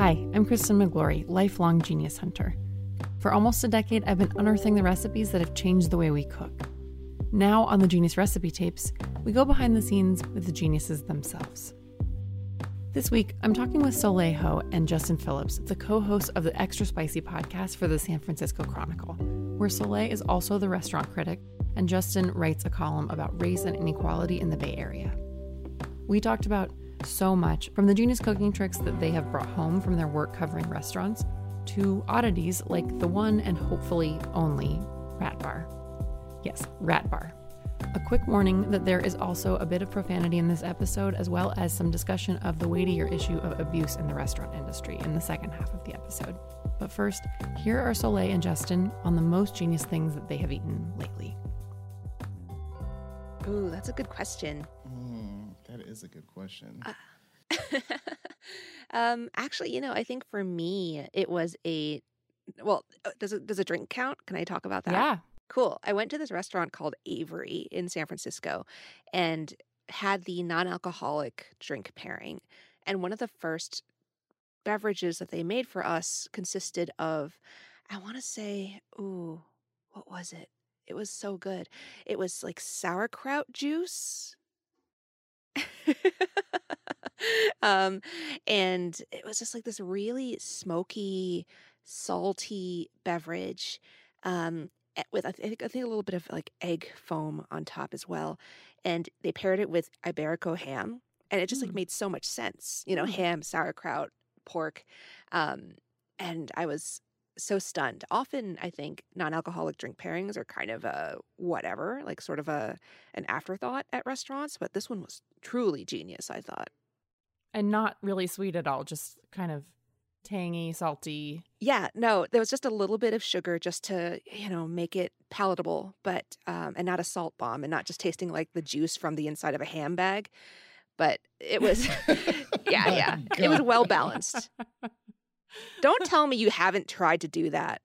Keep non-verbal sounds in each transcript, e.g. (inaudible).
Hi, I'm Kristen Miglore, lifelong genius hunter. For almost a decade, I've been unearthing the recipes that have changed the way we cook. Now, on the Genius Recipe Tapes, we go behind the scenes with the geniuses themselves. This week, I'm talking with Soleil Ho and Justin Phillips, the co hosts of the Extra Spicy podcast for the San Francisco Chronicle, where Soleil is also the restaurant critic and Justin writes a column about race and inequality in the Bay Area. We talked about so much from the genius cooking tricks that they have brought home from their work covering restaurants to oddities like the one and hopefully only Rat Bar. Yes, Rat Bar. A quick warning that there is also a bit of profanity in this episode, as well as some discussion of the weightier issue of abuse in the restaurant industry in the second half of the episode. But first, here are Soleil and Justin on the most genius things that they have eaten lately. Ooh, that's a good question. That is a good question. (laughs) um, actually, you know, I think for me, it was a well. uh, Does a, does a drink count? Can I talk about that? Yeah. Cool. I went to this restaurant called Avery in San Francisco, and had the non-alcoholic drink pairing. And one of the first beverages that they made for us consisted of, I want to say, ooh, what was it? It was so good. It was like sauerkraut juice. (laughs) um, and it was just like this really smoky, salty beverage. Um, with I think I think a little bit of like egg foam on top as well, and they paired it with Iberico ham, and it just like Mm. made so much sense. You know, Mm. ham, sauerkraut, pork, um, and I was so stunned. Often, I think non-alcoholic drink pairings are kind of a whatever, like sort of a an afterthought at restaurants, but this one was truly genius. I thought. And not really sweet at all, just kind of tangy, salty. Yeah, no, there was just a little bit of sugar just to, you know, make it palatable, but um and not a salt bomb and not just tasting like the juice from the inside of a ham bag. But it was (laughs) (laughs) yeah, My yeah. It was (laughs) well balanced. Don't tell me you haven't tried to do that.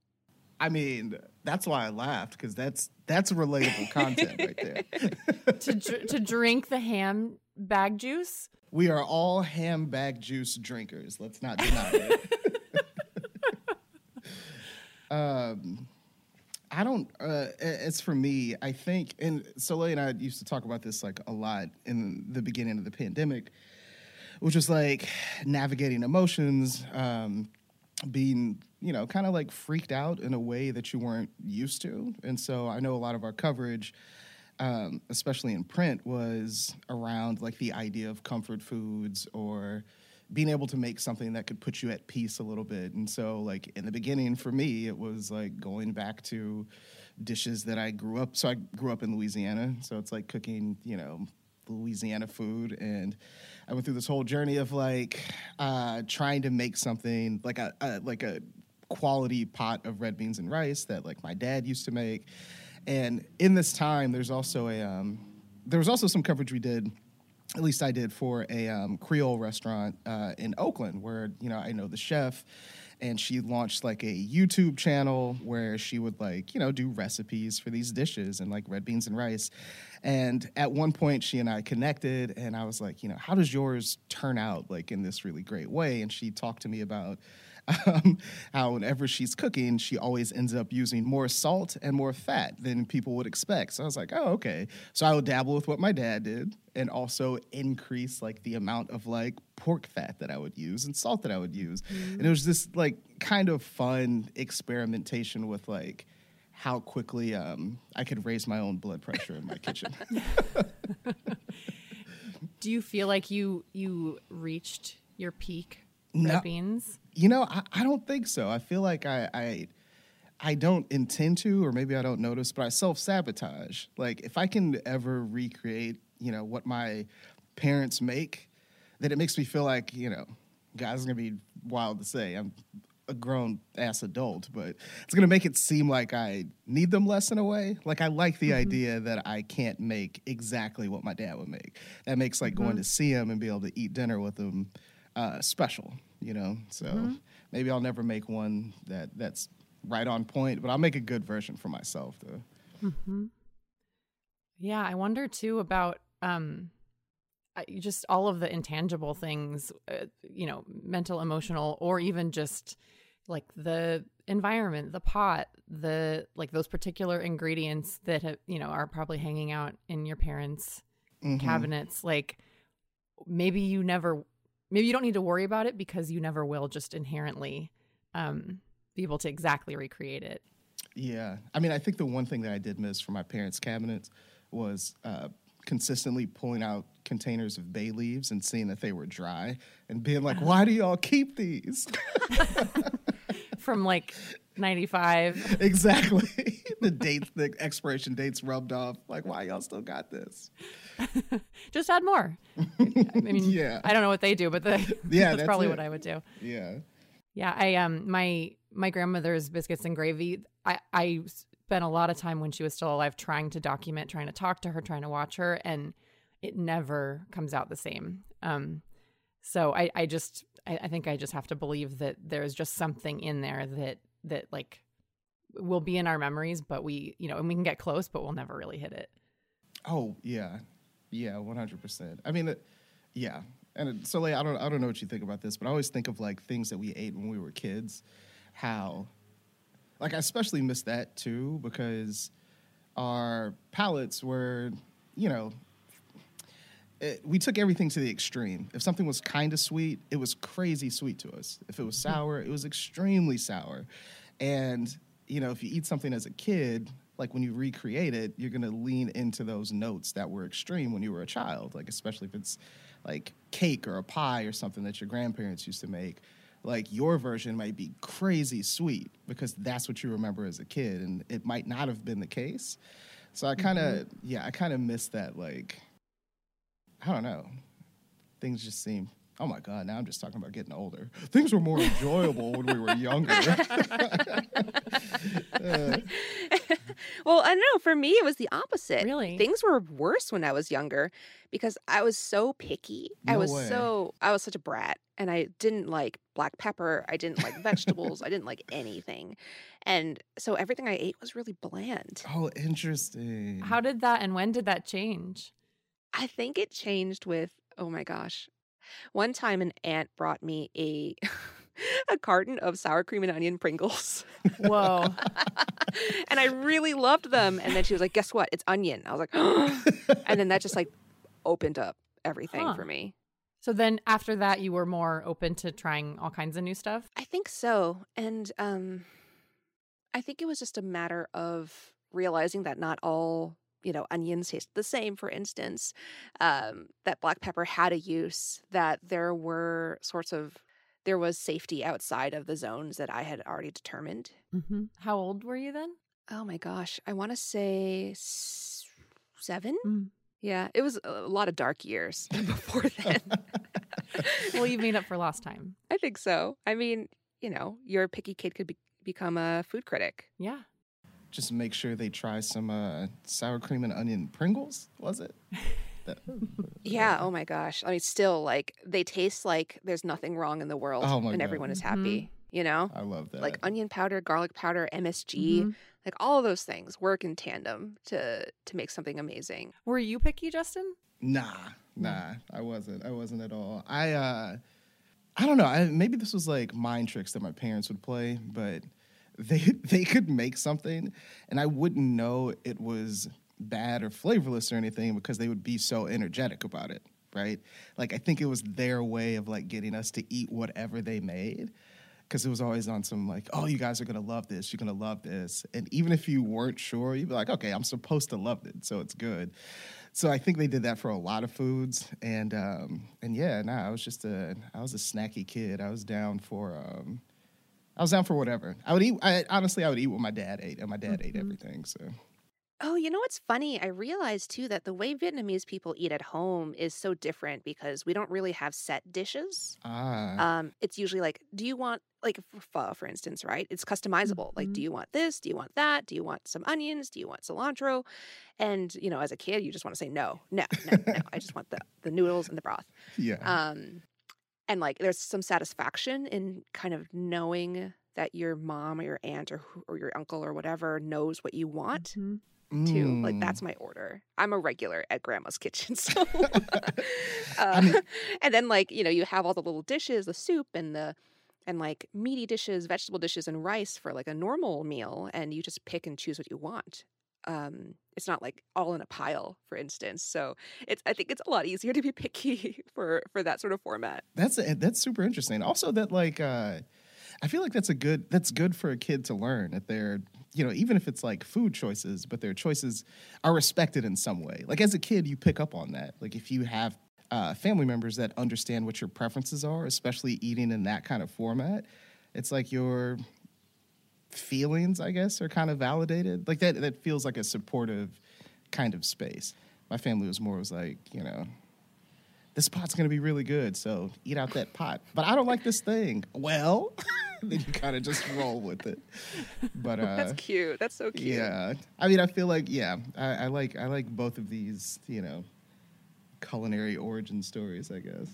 I mean, that's why I laughed because that's that's relatable content right there. (laughs) to dr- to drink the ham bag juice. we are all ham bag juice drinkers. Let's not deny it. (laughs) um, I don't. Uh, as for me, I think, and Soleil and I used to talk about this like a lot in the beginning of the pandemic, which was like navigating emotions, um, being you know kind of like freaked out in a way that you weren't used to, and so I know a lot of our coverage. Um, especially in print, was around like the idea of comfort foods or being able to make something that could put you at peace a little bit. And so, like in the beginning, for me, it was like going back to dishes that I grew up. So I grew up in Louisiana, so it's like cooking, you know, Louisiana food, and I went through this whole journey of like uh, trying to make something like a, a like a quality pot of red beans and rice that like my dad used to make. And in this time, there's also a um, there was also some coverage we did at least I did for a um, Creole restaurant uh, in Oakland, where you know I know the chef, and she launched like a YouTube channel where she would like, you know, do recipes for these dishes and like red beans and rice. And at one point she and I connected and I was like, you know, how does yours turn out like in this really great way? And she talked to me about um, how whenever she's cooking, she always ends up using more salt and more fat than people would expect. So I was like, oh, okay. So I would dabble with what my dad did and also increase like the amount of like pork fat that I would use and salt that I would use. Mm-hmm. And it was this like kind of fun experimentation with like how quickly um, I could raise my own blood pressure in my kitchen. (laughs) (laughs) Do you feel like you you reached your peak no, beans? You know, I, I, don't think so. I feel like I, I I don't intend to, or maybe I don't notice, but I self sabotage. Like if I can ever recreate, you know, what my parents make, then it makes me feel like, you know, guys gonna be wild to say. I'm a grown ass adult, but it's gonna make it seem like I need them less in a way. Like I like the mm-hmm. idea that I can't make exactly what my dad would make. That makes like mm-hmm. going to see him and be able to eat dinner with him uh, special, you know. So mm-hmm. maybe I'll never make one that that's right on point, but I'll make a good version for myself. Though. Mm-hmm. Yeah, I wonder too about um, just all of the intangible things, uh, you know, mental, emotional, or even just like the environment, the pot, the like those particular ingredients that have, you know are probably hanging out in your parents' mm-hmm. cabinets. Like maybe you never maybe you don't need to worry about it because you never will just inherently um, be able to exactly recreate it. Yeah. I mean, I think the one thing that I did miss from my parents' cabinets was uh, consistently pulling out containers of bay leaves and seeing that they were dry and being like, why do y'all keep these? (laughs) from like 95. (laughs) Exactly. (laughs) the dates, the expiration dates rubbed off. Like, why y'all still got this? (laughs) Just add more. I mean, (laughs) yeah. I don't know what they do, but the, yeah, that's, that's probably it. what I would do. Yeah. Yeah. I, um, my, my grandmother's biscuits and gravy, I, I spent a lot of time when she was still alive trying to document, trying to talk to her, trying to watch her, and it never comes out the same. Um, so I, I just, I, I think I just have to believe that there's just something in there that that like will be in our memories, but we, you know, and we can get close, but we'll never really hit it. Oh yeah, yeah, one hundred percent. I mean, it, yeah, and uh, so like I don't, I don't know what you think about this, but I always think of like things that we ate when we were kids, how, like I especially miss that too because our palates were, you know, it, we took everything to the extreme. If something was kind of sweet, it was crazy sweet to us. If it was mm-hmm. sour, it was extremely sour. And you know, if you eat something as a kid, like when you recreate it, you're gonna lean into those notes that were extreme when you were a child. Like especially if it's like cake or a pie or something that your grandparents used to make. Like your version might be crazy sweet because that's what you remember as a kid, and it might not have been the case. So I kind of, mm-hmm. yeah, I kind of miss that like I don't know. Things just seem oh my god now i'm just talking about getting older. Things were more enjoyable when we were younger. (laughs) Well i don't know for me it was the opposite. Really? Things were worse when i was younger because i was so picky. No i was way. so i was such a brat and i didn't like black pepper. I didn't like vegetables. I didn't like anything. And so everything i ate was really bland. Oh interesting. How did that and when did that change? I think it changed with oh my gosh. One time an aunt brought me a (laughs) a carton of sour cream and onion Pringles. Whoa. (laughs) and I really loved them. And then she was like, guess what? It's onion. I was like, oh. (gasps) and then that just like opened up everything huh. for me. So then after that you were more open to trying all kinds of new stuff? I think so. And um I think it was just a matter of realizing that not all you know, onions taste the same, for instance, um, that black pepper had a use, that there were sorts of, there was safety outside of the zones that I had already determined. Mm-hmm. How old were you then? Oh my gosh. I want to say seven. Mm. Yeah. It was a lot of dark years (laughs) before then. (laughs) well, you've made up for lost time. I think so. I mean, you know, your picky kid could be- become a food critic. Yeah just make sure they try some uh, sour cream and onion Pringles. Was it? (laughs) That, yeah. Oh my gosh. I mean, still like they taste like there's nothing wrong in the world, oh and gosh. everyone is happy. Mm-hmm. you know? I love that. Like onion powder, garlic powder, MSG, Mhm. like all of those things work in tandem to to make something amazing. Were you picky, Justin? Nah, nah, I wasn't. I wasn't at all. I uh I don't know. I, maybe this was like mind tricks that my parents would play, but they (laughs) they could make something and I wouldn't know it was bad or flavorless or anything because they would be so energetic about it, right? Like I think it was their way of like getting us to eat whatever they made because it was always on some like, oh, you guys are gonna love this, you're gonna love this, and even if you weren't sure, you'd be like, okay, I'm supposed to love it, so it's good. So I think they did that for a lot of foods, and um, and yeah, nah, I was just a I was a snacky kid. I was down for um, I was down for whatever. I would eat. I honestly, I would eat what my dad ate, and my dad ate Mhm. everything. So Oh, you know what's funny? I realized too that the way Vietnamese people eat at home is so different because we don't really have set dishes. ah, Um, it's usually like, do you want like for pho, for instance, right? It's customizable. Like, do Mhm. you want this? Do you want that? Do you want some onions? Do you want cilantro? And you know, as a kid, you just want to say no, no, no, no. I just want the the noodles and the broth. (laughs) yeah, Um, and like, there's some satisfaction in kind of knowing that your mom or your aunt or or your uncle or whatever knows what you want Mhm. too. Like Mm. that's my order. I'm a regular at grandma's kitchen. (laughs) So (laughs) uh, I mean- (laughs) and then like, you know, you have all the little dishes, the soup and the and like meaty dishes, vegetable dishes and rice for like a normal meal and you just pick and choose what you want. Um it's not like all in a pile, for instance. So it's I think it's a lot easier to be picky (laughs) for for that sort of format. That's that's super interesting. Also, that like uh, I feel like that's a good that's good for a kid to learn that they're you know even if it's like food choices, but their choices are respected in some way. Like as a kid, you pick up on that. Like if you have uh, family members that understand what your preferences are, especially eating in that kind of format, it's like your feelings, I guess, are kind of validated. Like that that feels like a supportive kind of space. My family was more was like you know this pot's gonna be really good, so eat out that pot. But I don't like this thing. Well, (laughs) then you kind of just roll with it. But uh, That's cute. That's so cute. yeah, I mean, I feel like yeah, I, I like I like both of these, you know, culinary origin stories. I guess.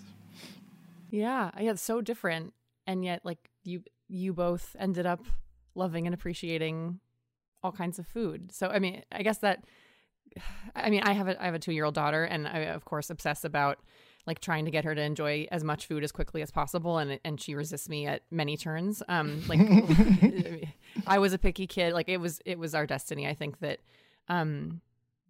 Yeah, yeah, it's so different, and yet like you you both ended up loving and appreciating all kinds of food. So I mean, I guess that (sighs) I mean, I have a I have a two year old daughter, and I of course obsess about like trying to get her to enjoy as much food as quickly as possible, and and she resists me at many turns. Um, like (laughs) I was a picky kid. Like it was it was our destiny. I think that um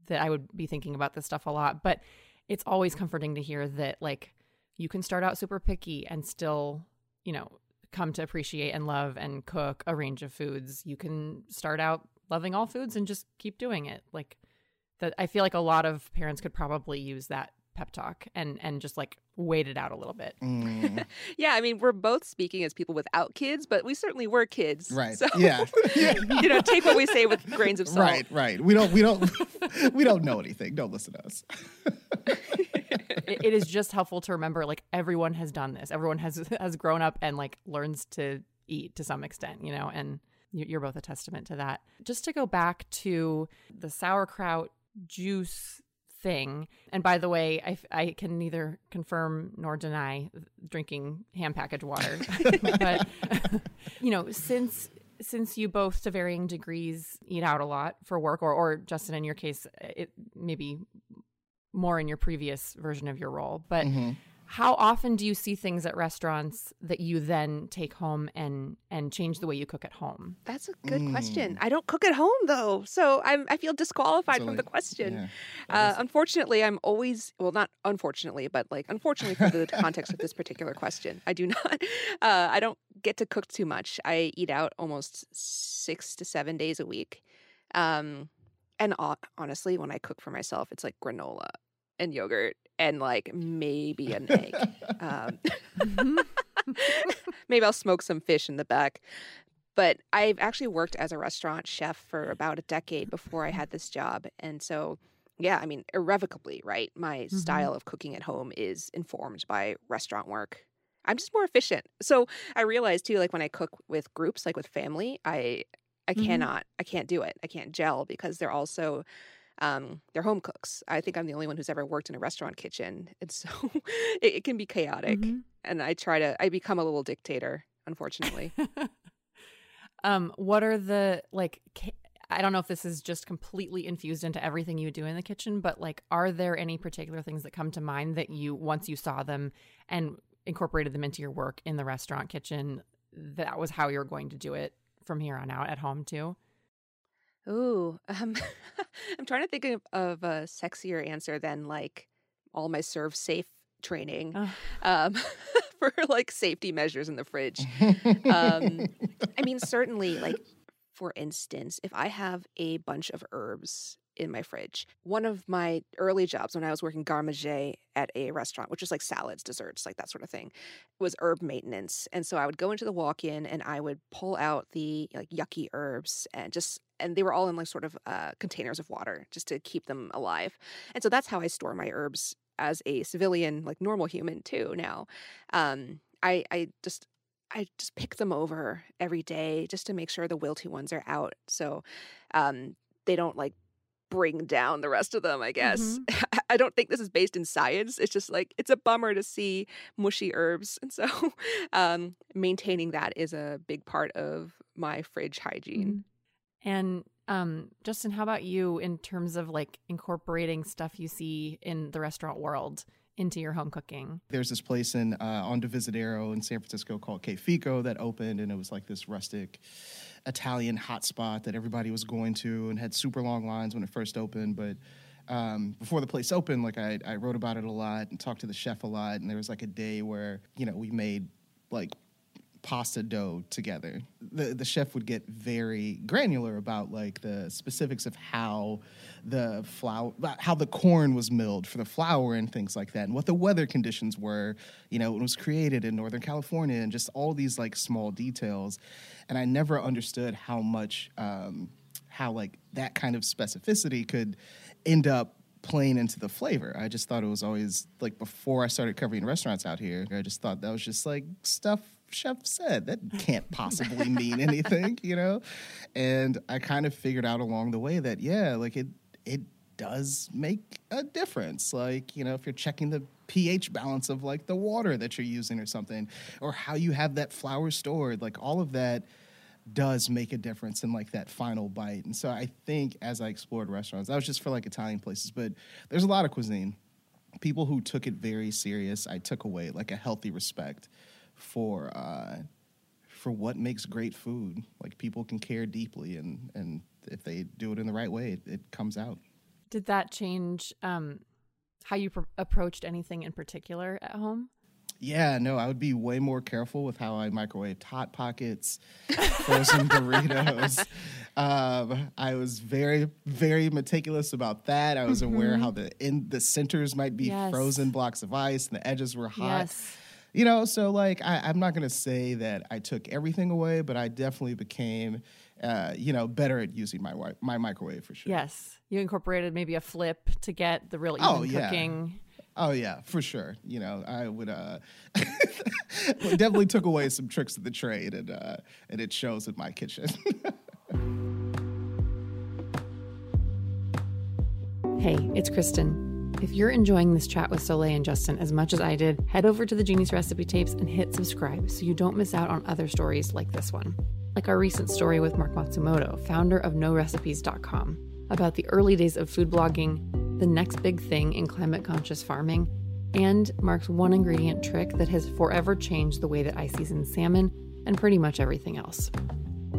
that I would be thinking about this stuff a lot, but it's always comforting to hear that like you can start out super picky and still, you know, come to appreciate and love and cook a range of foods. You can start out loving all foods and just keep doing it. Like that I feel like a lot of parents could probably use that pep talk and and just like wait it out a little bit. Mm, (laughs) Yeah, I mean, we're both speaking as people without kids, but we certainly were kids. right. So, Yeah. (laughs) you know, take what we say with grains of salt. right. Right. We don't. We don't. (laughs) we don't know anything. Don't listen to us. It, it is just helpful to remember like everyone has done this. Everyone has (laughs) has grown up and like learns to eat to some extent, you know, and you- you're both a testament to that. Just to go back to the sauerkraut juice thing. And by the way, I, I can neither confirm nor deny drinking ham packaged water. (laughs) but (laughs) you know, since since you both to varying degrees eat out a lot for work or or Justin in your case it maybe more in your previous version of your role, but Mhm. how often do you see things at restaurants that you then take home and and change the way you cook at home? That's a good question. Mm. I don't cook at home though, so I'm I feel disqualified So, from like, the question. yeah. Uh, unfortunately, I'm always well, not unfortunately, but like unfortunately for the (laughs) context of this particular question, I do (laughs) not. Uh, I don't get to cook too much. I eat out almost six to seven days a week, um, and honestly, when I cook for myself, it's like granola and yogurt and like maybe an egg. um, (laughs) (laughs) maybe I'll smoke some fish in the back. But I've actually worked as a restaurant chef for about a decade before I had this job. And so, yeah, I mean, irrevocably, right? My Mhm. style of cooking at home is informed by restaurant work. I'm just more efficient. So I realized too, like when I cook with groups, like with family, I I Mhm. cannot, I can't do it. I can't gel because they're also um, they're home cooks. I think I'm the only one who's ever worked in a restaurant kitchen, and so (laughs) it, it can be chaotic Mhm. and I try to I become a little dictator unfortunately. (laughs) um, what are the like? I don't know if this is just completely infused into everything you do in the kitchen, but like, are there any particular things that come to mind that you once you saw them and incorporated them into your work in the restaurant kitchen? That was how you're going to do it from here on out at home too. Ooh, (laughs) um, I'm trying to think of, of, a sexier answer than like all my ServSafe training um, (laughs) for like safety measures in the fridge. um, (laughs) I mean, certainly, like for instance, if I have a bunch of herbs in my fridge. One of my early jobs when I was working garde manger at a restaurant, which is like salads, desserts, like that sort of thing, was herb maintenance. And so I would go into the walk-in and I would pull out the like yucky herbs and just and they were all in like sort of uh, containers of water just to keep them alive. And so that's how I store my herbs as a civilian, like normal human too. Now, um, I I just I just pick them over every day just to make sure the wilty ones are out. So um, they don't like bring down the rest of them, I guess. Mm-hmm. (laughs) I don't think this is based in science. It's just like it's a bummer to see mushy herbs. And so (laughs) um, maintaining that is a big part of my fridge hygiene. Mm-hmm. And um, Justin, how about you in terms of like incorporating stuff you see in the restaurant world? into your home cooking? There's this place in uh, on Divisadero in San Francisco called Che Fico that opened, and it was like this rustic Italian hotspot that everybody was going to and had super long lines when it first opened. But um, before the place opened, like I, I wrote about it a lot and talked to the chef a lot. And there was like a day where, you know, we made like pasta dough together. The the chef would get very granular about like the specifics of how the flour how the corn was milled for the flour and things like that and what the weather conditions were, you know, it was created in Northern California and just all these like small details. And I never understood how much um, how like that kind of specificity could end up playing into the flavor. I just thought it was always like before I started covering restaurants out here, I just thought that was just like stuff chef said. That can't possibly mean anything, you know? And I kind of figured out along the way that, yeah, like it, it does make a difference. Like, you know, if you're checking the pH balance of like the water that you're using or something, or how you have that flour stored, like all of that does make a difference in like that final bite. And so I think as I explored restaurants, that was just for like Italian places, but there's a lot of cuisine. People who took it very serious, I took away like a healthy respect for uh, for what makes great food. Like people can care deeply, and and if they do it in the right way, it, it comes out. Did that change um, how you pr- approached anything in particular at home? Yeah, no, I would be way more careful with how I microwave hot pockets, frozen burritos. (laughs) Um, I was very, very meticulous about that. I was mm-hmm. aware how the in the centers might be yes. frozen blocks of ice and the edges were hot. Yes you know, so like I, am not gonna say that I took everything away, but I definitely became, uh, you know, better at using my my microwave for sure. Yes, you incorporated maybe a flip to get the real even oh, yeah. cooking. Oh yeah, for sure. You know, I would uh, (laughs) definitely took away some tricks of the trade, and uh, and it shows in my kitchen. (laughs) hey, it's Kristen. If you're enjoying this chat with Soleil and Justin as much as I did, head over to the Genius Recipe Tapes and hit subscribe so you don't miss out on other stories like this one. Like our recent story with Marc Matsumoto, founder of NoRecipes.com, about the early days of food blogging, the next big thing in climate conscious farming, and Marc's one ingredient trick that has forever changed the way that I season salmon and pretty much everything else.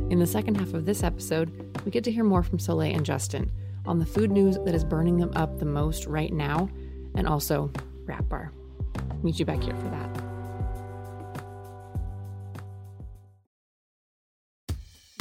In the second half of this episode, we get to hear more from Soleil and Justin on the food news that is burning them up the most right now, and also Rat Bar. Meet you back here for that.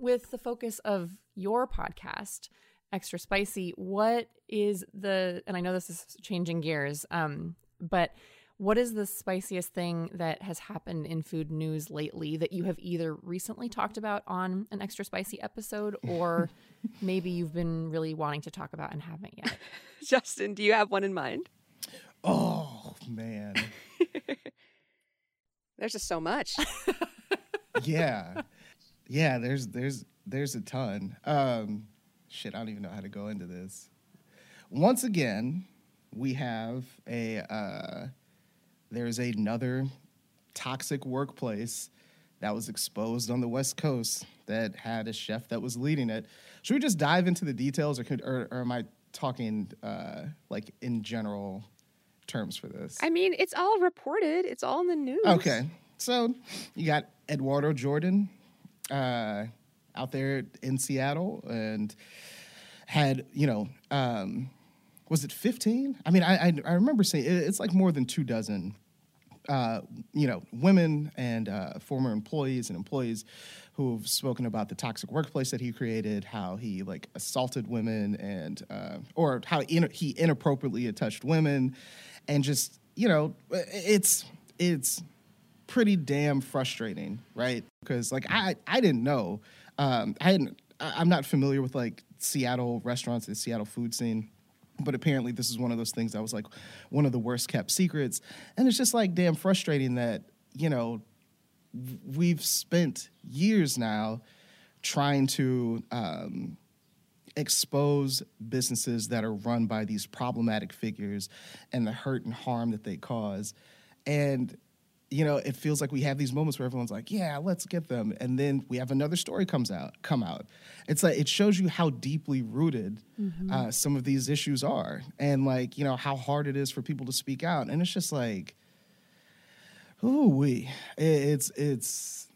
with the focus of your podcast, Extra Spicy, what is the, and I know this is changing gears, um, but what is the spiciest thing that has happened in food news lately that you have either recently talked about on an Extra Spicy episode or (laughs) maybe you've been really wanting to talk about and haven't yet? (laughs) Justin, do you have one in mind? Oh, man. (laughs) There's just so much. yeah. Yeah, there's there's there's a ton. Um, shit, I don't even know how to go into this. Once again, we have a uh, there's another toxic workplace that was exposed on the West Coast that had a chef that was leading it. Should we just dive into the details, or, could, or, or am I talking uh, like in general terms for this? I mean, it's all reported. It's all in the news. Okay, so you got Eduardo Jordan. Uh, out there in Seattle and had, you know, um, was it 15? I mean, I, I, I remember saying it's like more than two dozen, uh, you know, women and uh, former employees and employees who have spoken about the toxic workplace that he created, how he like assaulted women and, uh, or how in, he inappropriately touched women and just, you know, it's, it's pretty damn frustrating, right? Because like I, I didn't know um, I hadn't. I'm not familiar with like Seattle restaurants, the Seattle food scene, but apparently this is one of those things that was like one of the worst kept secrets, and it's just like damn frustrating that you know we've spent years now trying to um, expose businesses that are run by these problematic figures and the hurt and harm that they cause, and you know, it feels like we have these moments where everyone's like, "Yeah, let's get them," and then we have another story comes out, come out. It's like it shows you how deeply rooted mm-hmm. uh, some of these issues are, and like you know how hard it is for people to speak out, and it's just like, ooh, we, it's it's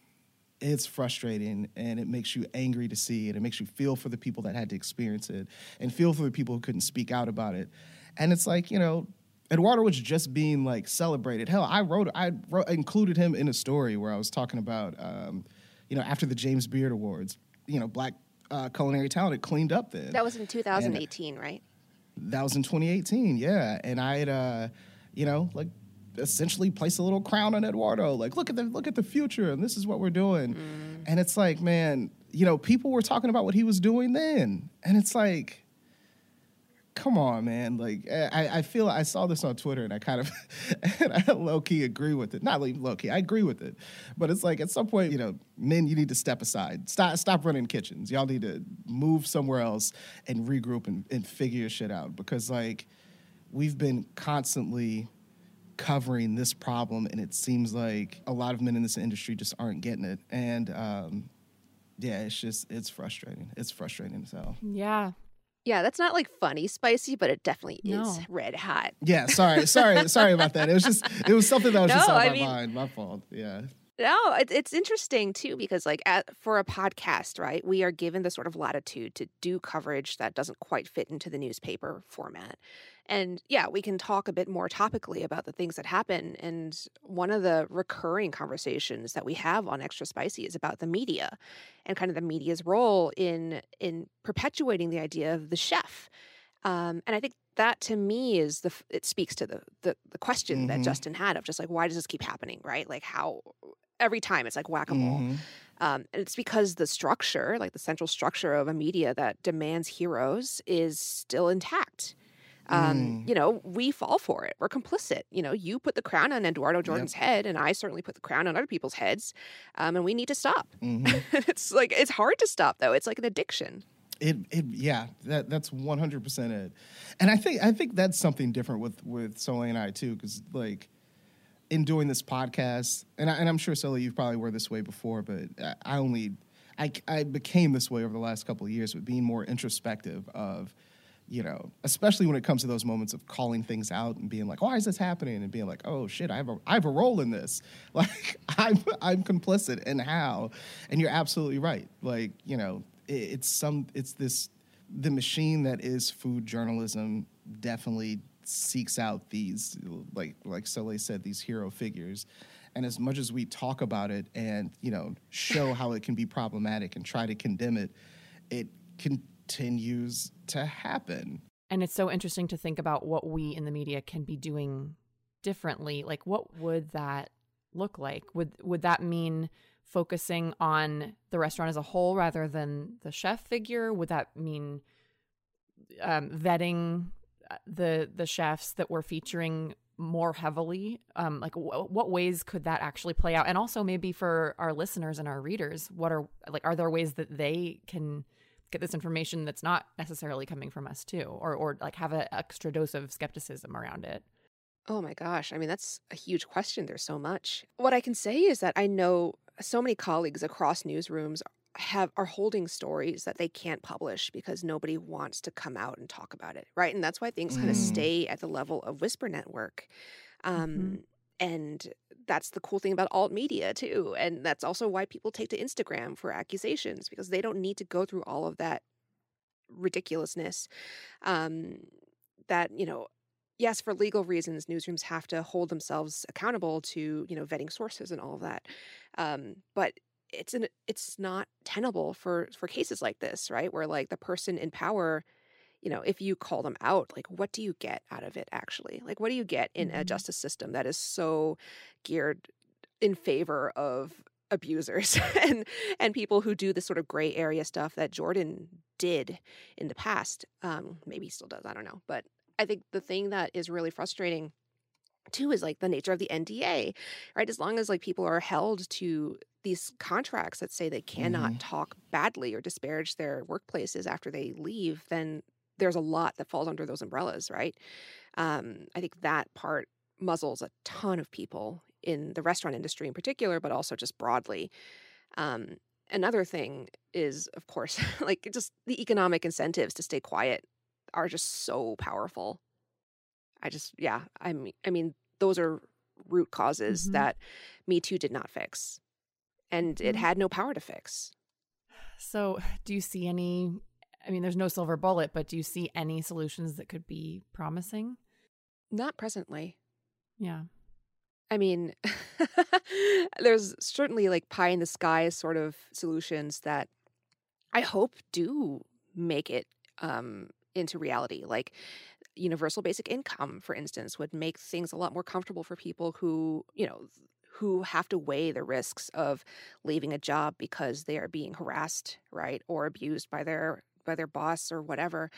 it's frustrating and it makes you angry to see it. It makes you feel for the people that had to experience it and feel for the people who couldn't speak out about it. And it's like, you know, Eduardo was just being like celebrated. Hell, I wrote, I wrote, included him in a story where I was talking about, um, you know, after the James Beard Awards, you know, black uh, culinary talent had cleaned up then. That was in 2018, and, right? That was in 2018, yeah. And I had, uh, you know, like essentially placed a little crown on Eduardo. Like, look at the look at the future, and this is what we're doing. Mm. And it's like, man, you know, people were talking about what he was doing then, and it's like come on, man. Like, I, I feel I saw this on Twitter and I kind of, (laughs) and I low key agree with it. Not low key, I agree with it. But it's like at some point, you know, men, you need to step aside. Stop, stop running kitchens. Y'all need to move somewhere else and regroup and, and figure your shit out because, like, we've been constantly covering this problem and it seems like a lot of men in this industry just aren't getting it. And, um, yeah, it's just it's frustrating. It's frustrating as hell. Yeah, yeah, that's not like funny spicy, but it definitely no. is red hot. Yeah, sorry, sorry, sorry about that. It was just it was something that was no, just on I my mean, mind. My fault. Yeah. No, it's interesting too because like at, for a podcast, right, we are given the sort of latitude to do coverage that doesn't quite fit into the newspaper format. And yeah, we can talk a bit more topically about the things that happen. And one of the recurring conversations that we have on Extra Spicy is about the media and kind of the media's role in in perpetuating the idea of the chef. Um, and I think that to me is the it speaks to the the, the question mm-hmm. that Justin had of just like why does this keep happening, right? Like how every time it's like whack a mole. Mm-hmm. Um, and it's because the structure, like the central structure of a media that demands heroes, is still intact um, mm. you know, we fall for it. We're complicit. You know, you put the crown on Eduardo Jordan's yep. head, and I certainly put the crown on other people's heads, um, and we need to stop. Mm-hmm. (laughs) it's like it's hard to stop, though. It's like an addiction. It, it, yeah, that that's one hundred percent it, and I think I think that's something different with with Soleil and I too, because like in doing this podcast, and I, and I'm sure Soleil you probably were this way before, but I only I, I became this way over the last couple of years with being more introspective of you know, especially when it comes to those moments of calling things out and being like, "Why is this happening?" and being like, "Oh shit, I have a I have a role in this. (laughs) Like I'm I'm complicit and how." And you're absolutely right. Like you know, it, it's some it's this the machine that is food journalism definitely seeks out these like like Soleil said these hero figures. And as much as we talk about it and you know show how it can be problematic and try to condemn it, it can continues to happen. And it's so interesting to think about what we in the media can be doing differently. Like what would that look like? Would would that mean focusing on the restaurant as a whole rather than the chef figure? Would that mean um, vetting uh, the the chefs that we're featuring more heavily um like w- what ways could that actually play out and also maybe for our listeners and our readers what are like are there ways that they can get this information that's not necessarily coming from us too or or like have an extra dose of skepticism around it oh my gosh i mean that's a huge question there's so much what i can say is that i know so many colleagues across newsrooms have are holding stories that they can't publish because nobody wants to come out and talk about it right and that's why things mm. kind of stay at the level of whisper network um, mm-hmm. And that's the cool thing about alt media too and that's also why people take to instagram for accusations because they don't need to go through all of that ridiculousness um, that you know yes for legal reasons newsrooms have to hold themselves accountable to you know vetting sources and all of that um, but it's an it's not tenable for for cases like this right where like the person in power you know, if you call them out, like what do you get out of it actually? Like what do you get in mm-hmm. a justice system that is so geared in favor of abusers (laughs) and and people who do this sort of gray area stuff that Jordan did in the past. Um, maybe he still does, I don't know. But I think the thing that is really frustrating too is like the nature of the NDA, right? As long as like people are held to these contracts that say they cannot mm-hmm. talk badly or disparage their workplaces after they leave, then there's a lot that falls under those umbrellas, right? Um, I think that part muzzles a ton of people in the restaurant industry in particular, but also just broadly. Um, another thing is, of course, (laughs) like just the economic incentives to stay quiet are just so powerful. I just, yeah, I mean, I mean, those are root causes mm-hmm. that Me Too did not fix, and mm-hmm. it had no power to fix. So, do you see any I mean, there's no silver bullet, but do you see any solutions that could be promising? Not presently. Yeah. I mean, (laughs) there's certainly like pie in the sky sort of solutions that I hope do make it um, into reality. Like universal basic income, for instance, would make things a lot more comfortable for people who, you know, who have to weigh the risks of leaving a job because they are being harassed, right, or abused by their by their boss or whatever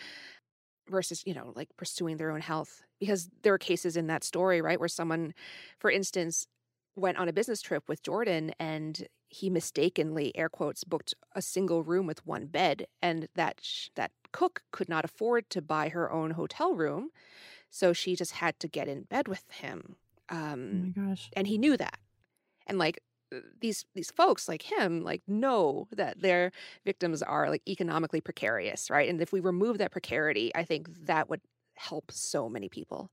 versus you know like pursuing their own health because there are cases in that story right where someone for instance went on a business trip with jordan and he mistakenly air quotes booked a single room with one bed and that sh- that cook could not afford to buy her own hotel room so she just had to get in bed with him um, oh my gosh. and he knew that. And like these these folks like him like know that their victims are like economically precarious right? And if we remove that precarity i think that would help so many people.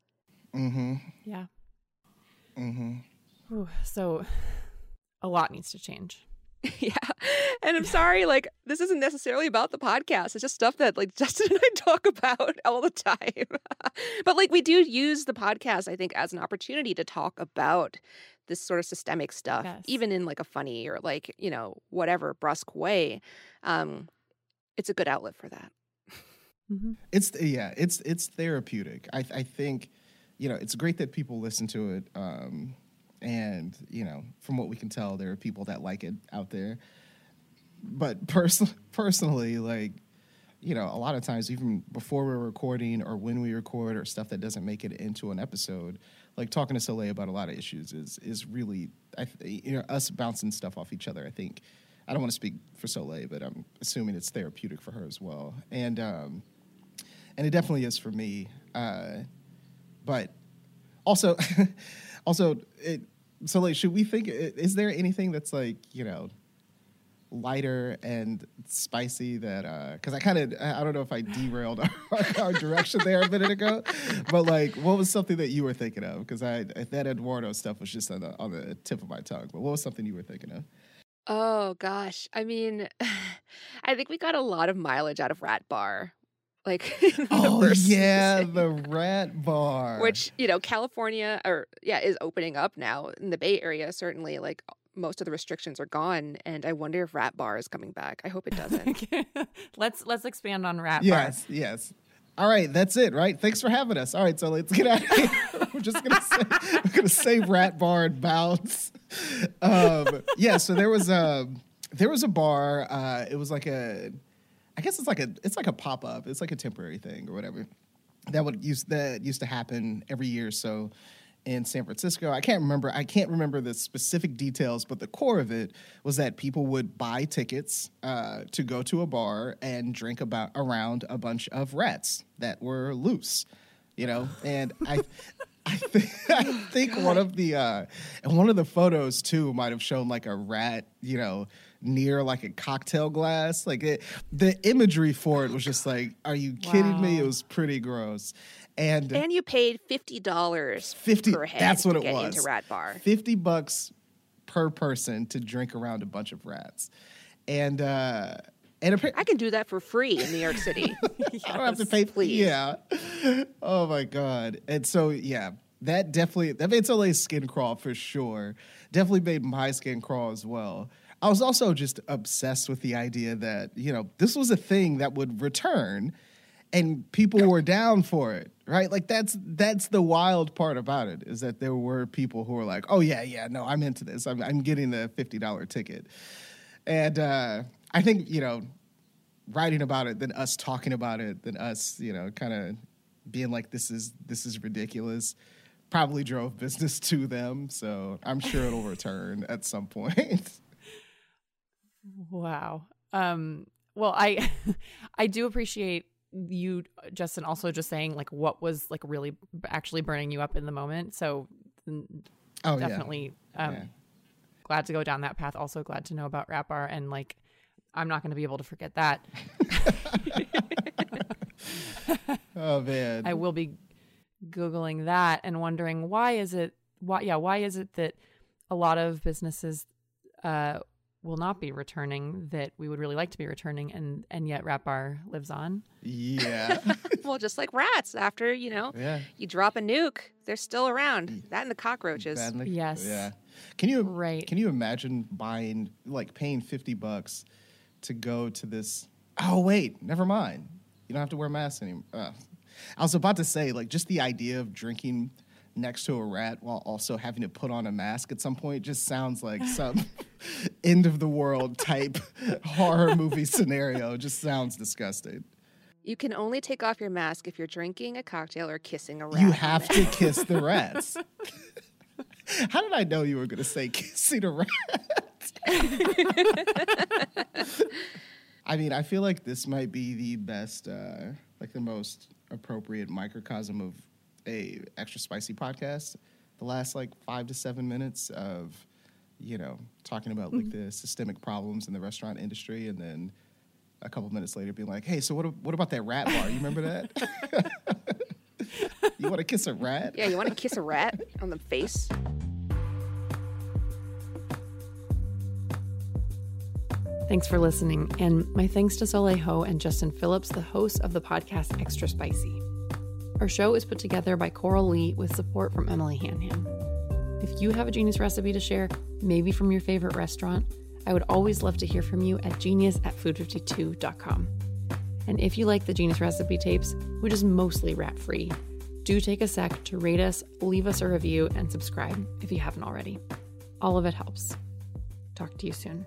Mm-hmm. Yeah. Mm-hmm. Ooh, so a lot needs to change. (laughs) Yeah and i'm sorry like this isn't necessarily about the podcast it's just stuff that like (laughs) justin and i talk about all the time. (laughs) But like we do use the podcast i think as an opportunity to talk about this sort of systemic stuff, yes. even in like a funny or like, you know, whatever brusque way. Um, it's a good outlet for that. Mm-hmm. It's yeah, it's it's therapeutic. I I think, you know, it's great that people listen to it. Um, and you know, from what we can tell, there are people that like it out there. But pers- (laughs) personally, like you know, a lot of times, even before we're recording or when we record or stuff that doesn't make it into an episode, like talking to Soleil about a lot of issues is is really, I, you know, us bouncing stuff off each other. I think I don't want to speak for Soleil, but I'm assuming it's therapeutic for her as well, and um, and it definitely is for me. Uh, but also, (laughs) also, it, Soleil, should we think? Is there anything that's like you know? Lighter and spicy that uh because I kind of I don't know if I derailed (laughs) our, our, direction there a minute ago, but like what was something that you were thinking of? Because I that Eduardo stuff was just on the on the tip of my tongue. But what was something you were thinking of? Oh gosh, I mean, (laughs) I think we got a lot of mileage out of Rat Bar. Like, (laughs) oh yeah, the Rat Bar, which you know, California or yeah, is opening up now in the Bay Area. Certainly, like most of the restrictions are gone, and I wonder if Rat Bar is coming back. I hope it (laughs) doesn't. (laughs) let's let's expand on Rat yes, Bar. Yes, yes. All right, that's it, right? Thanks for having us. All right, so let's get out of here. (laughs) we're just gonna say we're gonna say Rat Bar and bounce. Um, yeah, so there was a there was a bar. Uh, it was like a, I guess it's like a it's like a pop up. It's like a temporary thing or whatever. That would use that used to happen every year. So in San Francisco. I can't remember. I can't remember the specific details, but the core of it was that people would buy tickets uh, to go to a bar and drink about around a bunch of rats that were loose, you know. And I, (laughs) I, th- (laughs) I think one of the uh, and one of the photos too might have shown like a rat, you know, near like a cocktail glass. Like it, the imagery for it was just like, are you kidding wow. me? It was pretty gross. And and you paid fifty dollars fifty per head. That's what it was. Into Rat Bar, fifty bucks per person to drink around a bunch of rats, and uh, and appa- I can do that for free in New York City. (laughs) yes, I don't have to pay. Please, yeah. Oh my god! And so yeah, that definitely that made Soleil's skin crawl for sure. Definitely made my skin crawl as well. I was also just obsessed with the idea that you know this was a thing that would return and people were down for it right? Like that's that's the wild part about it is that there were people who were like oh yeah yeah no i'm into this. I'm, I'm getting the $50 ticket. And uh, i think you know writing about it than us talking about it than us you know kind of being like this is this is ridiculous probably drove (laughs) business to them. So i'm sure it'll return at some point (laughs) wow. Um well i (laughs) i do appreciate you justin also just saying like what was like really actually burning you up in the moment. So oh, definitely yeah. um yeah. glad to go down that path. Also glad to know about Rat Bar and like i'm not going to be able to forget that. (laughs) Oh man. (laughs) I will be googling that and wondering why is it why yeah why is it that a lot of businesses uh will not be returning that we would really like to be returning and and yet Rat Bar lives on. Yeah. (laughs) well, just like rats after, you know, yeah. you drop a nuke, they're still around. That and the cockroaches. The, yes. Yeah. Can you right. can you imagine buying like paying 50 bucks to go to this Oh wait, never mind. You don't have to wear masks anymore. Uh, I was about to say like just the idea of drinking next to a rat while also having to put on a mask at some point just sounds like (laughs) some end of the world type (laughs) horror movie scenario. Just sounds disgusting. You can only take off your mask if you're drinking a cocktail or kissing a rat. You have to kiss the rats. (laughs) How did I know you were going to say kissing a rat? I mean, I feel like this might be the best, uh, like the most appropriate microcosm of a extra spicy podcast. The last like five to seven minutes of, you know, talking about like mm-hmm. the systemic problems in the restaurant industry, and then a couple minutes later being like, "Hey, so what? What about that rat bar? You remember that? (laughs) you want to kiss a rat? Yeah, you want to kiss a rat on the face." Thanks for listening, and my thanks to Soleil Ho and Justin Phillips, the hosts of the podcast Extra Spicy. Our show is put together by Coral Lee with support from Emily Hanham. If you have a genius recipe to share, maybe from your favorite restaurant, I would always love to hear from you at genius at food52.com. And if you like the Genius Recipe Tapes, which is mostly rat free, do take a sec to rate us, leave us a review, and subscribe if you haven't already. All of it helps. Talk to you soon.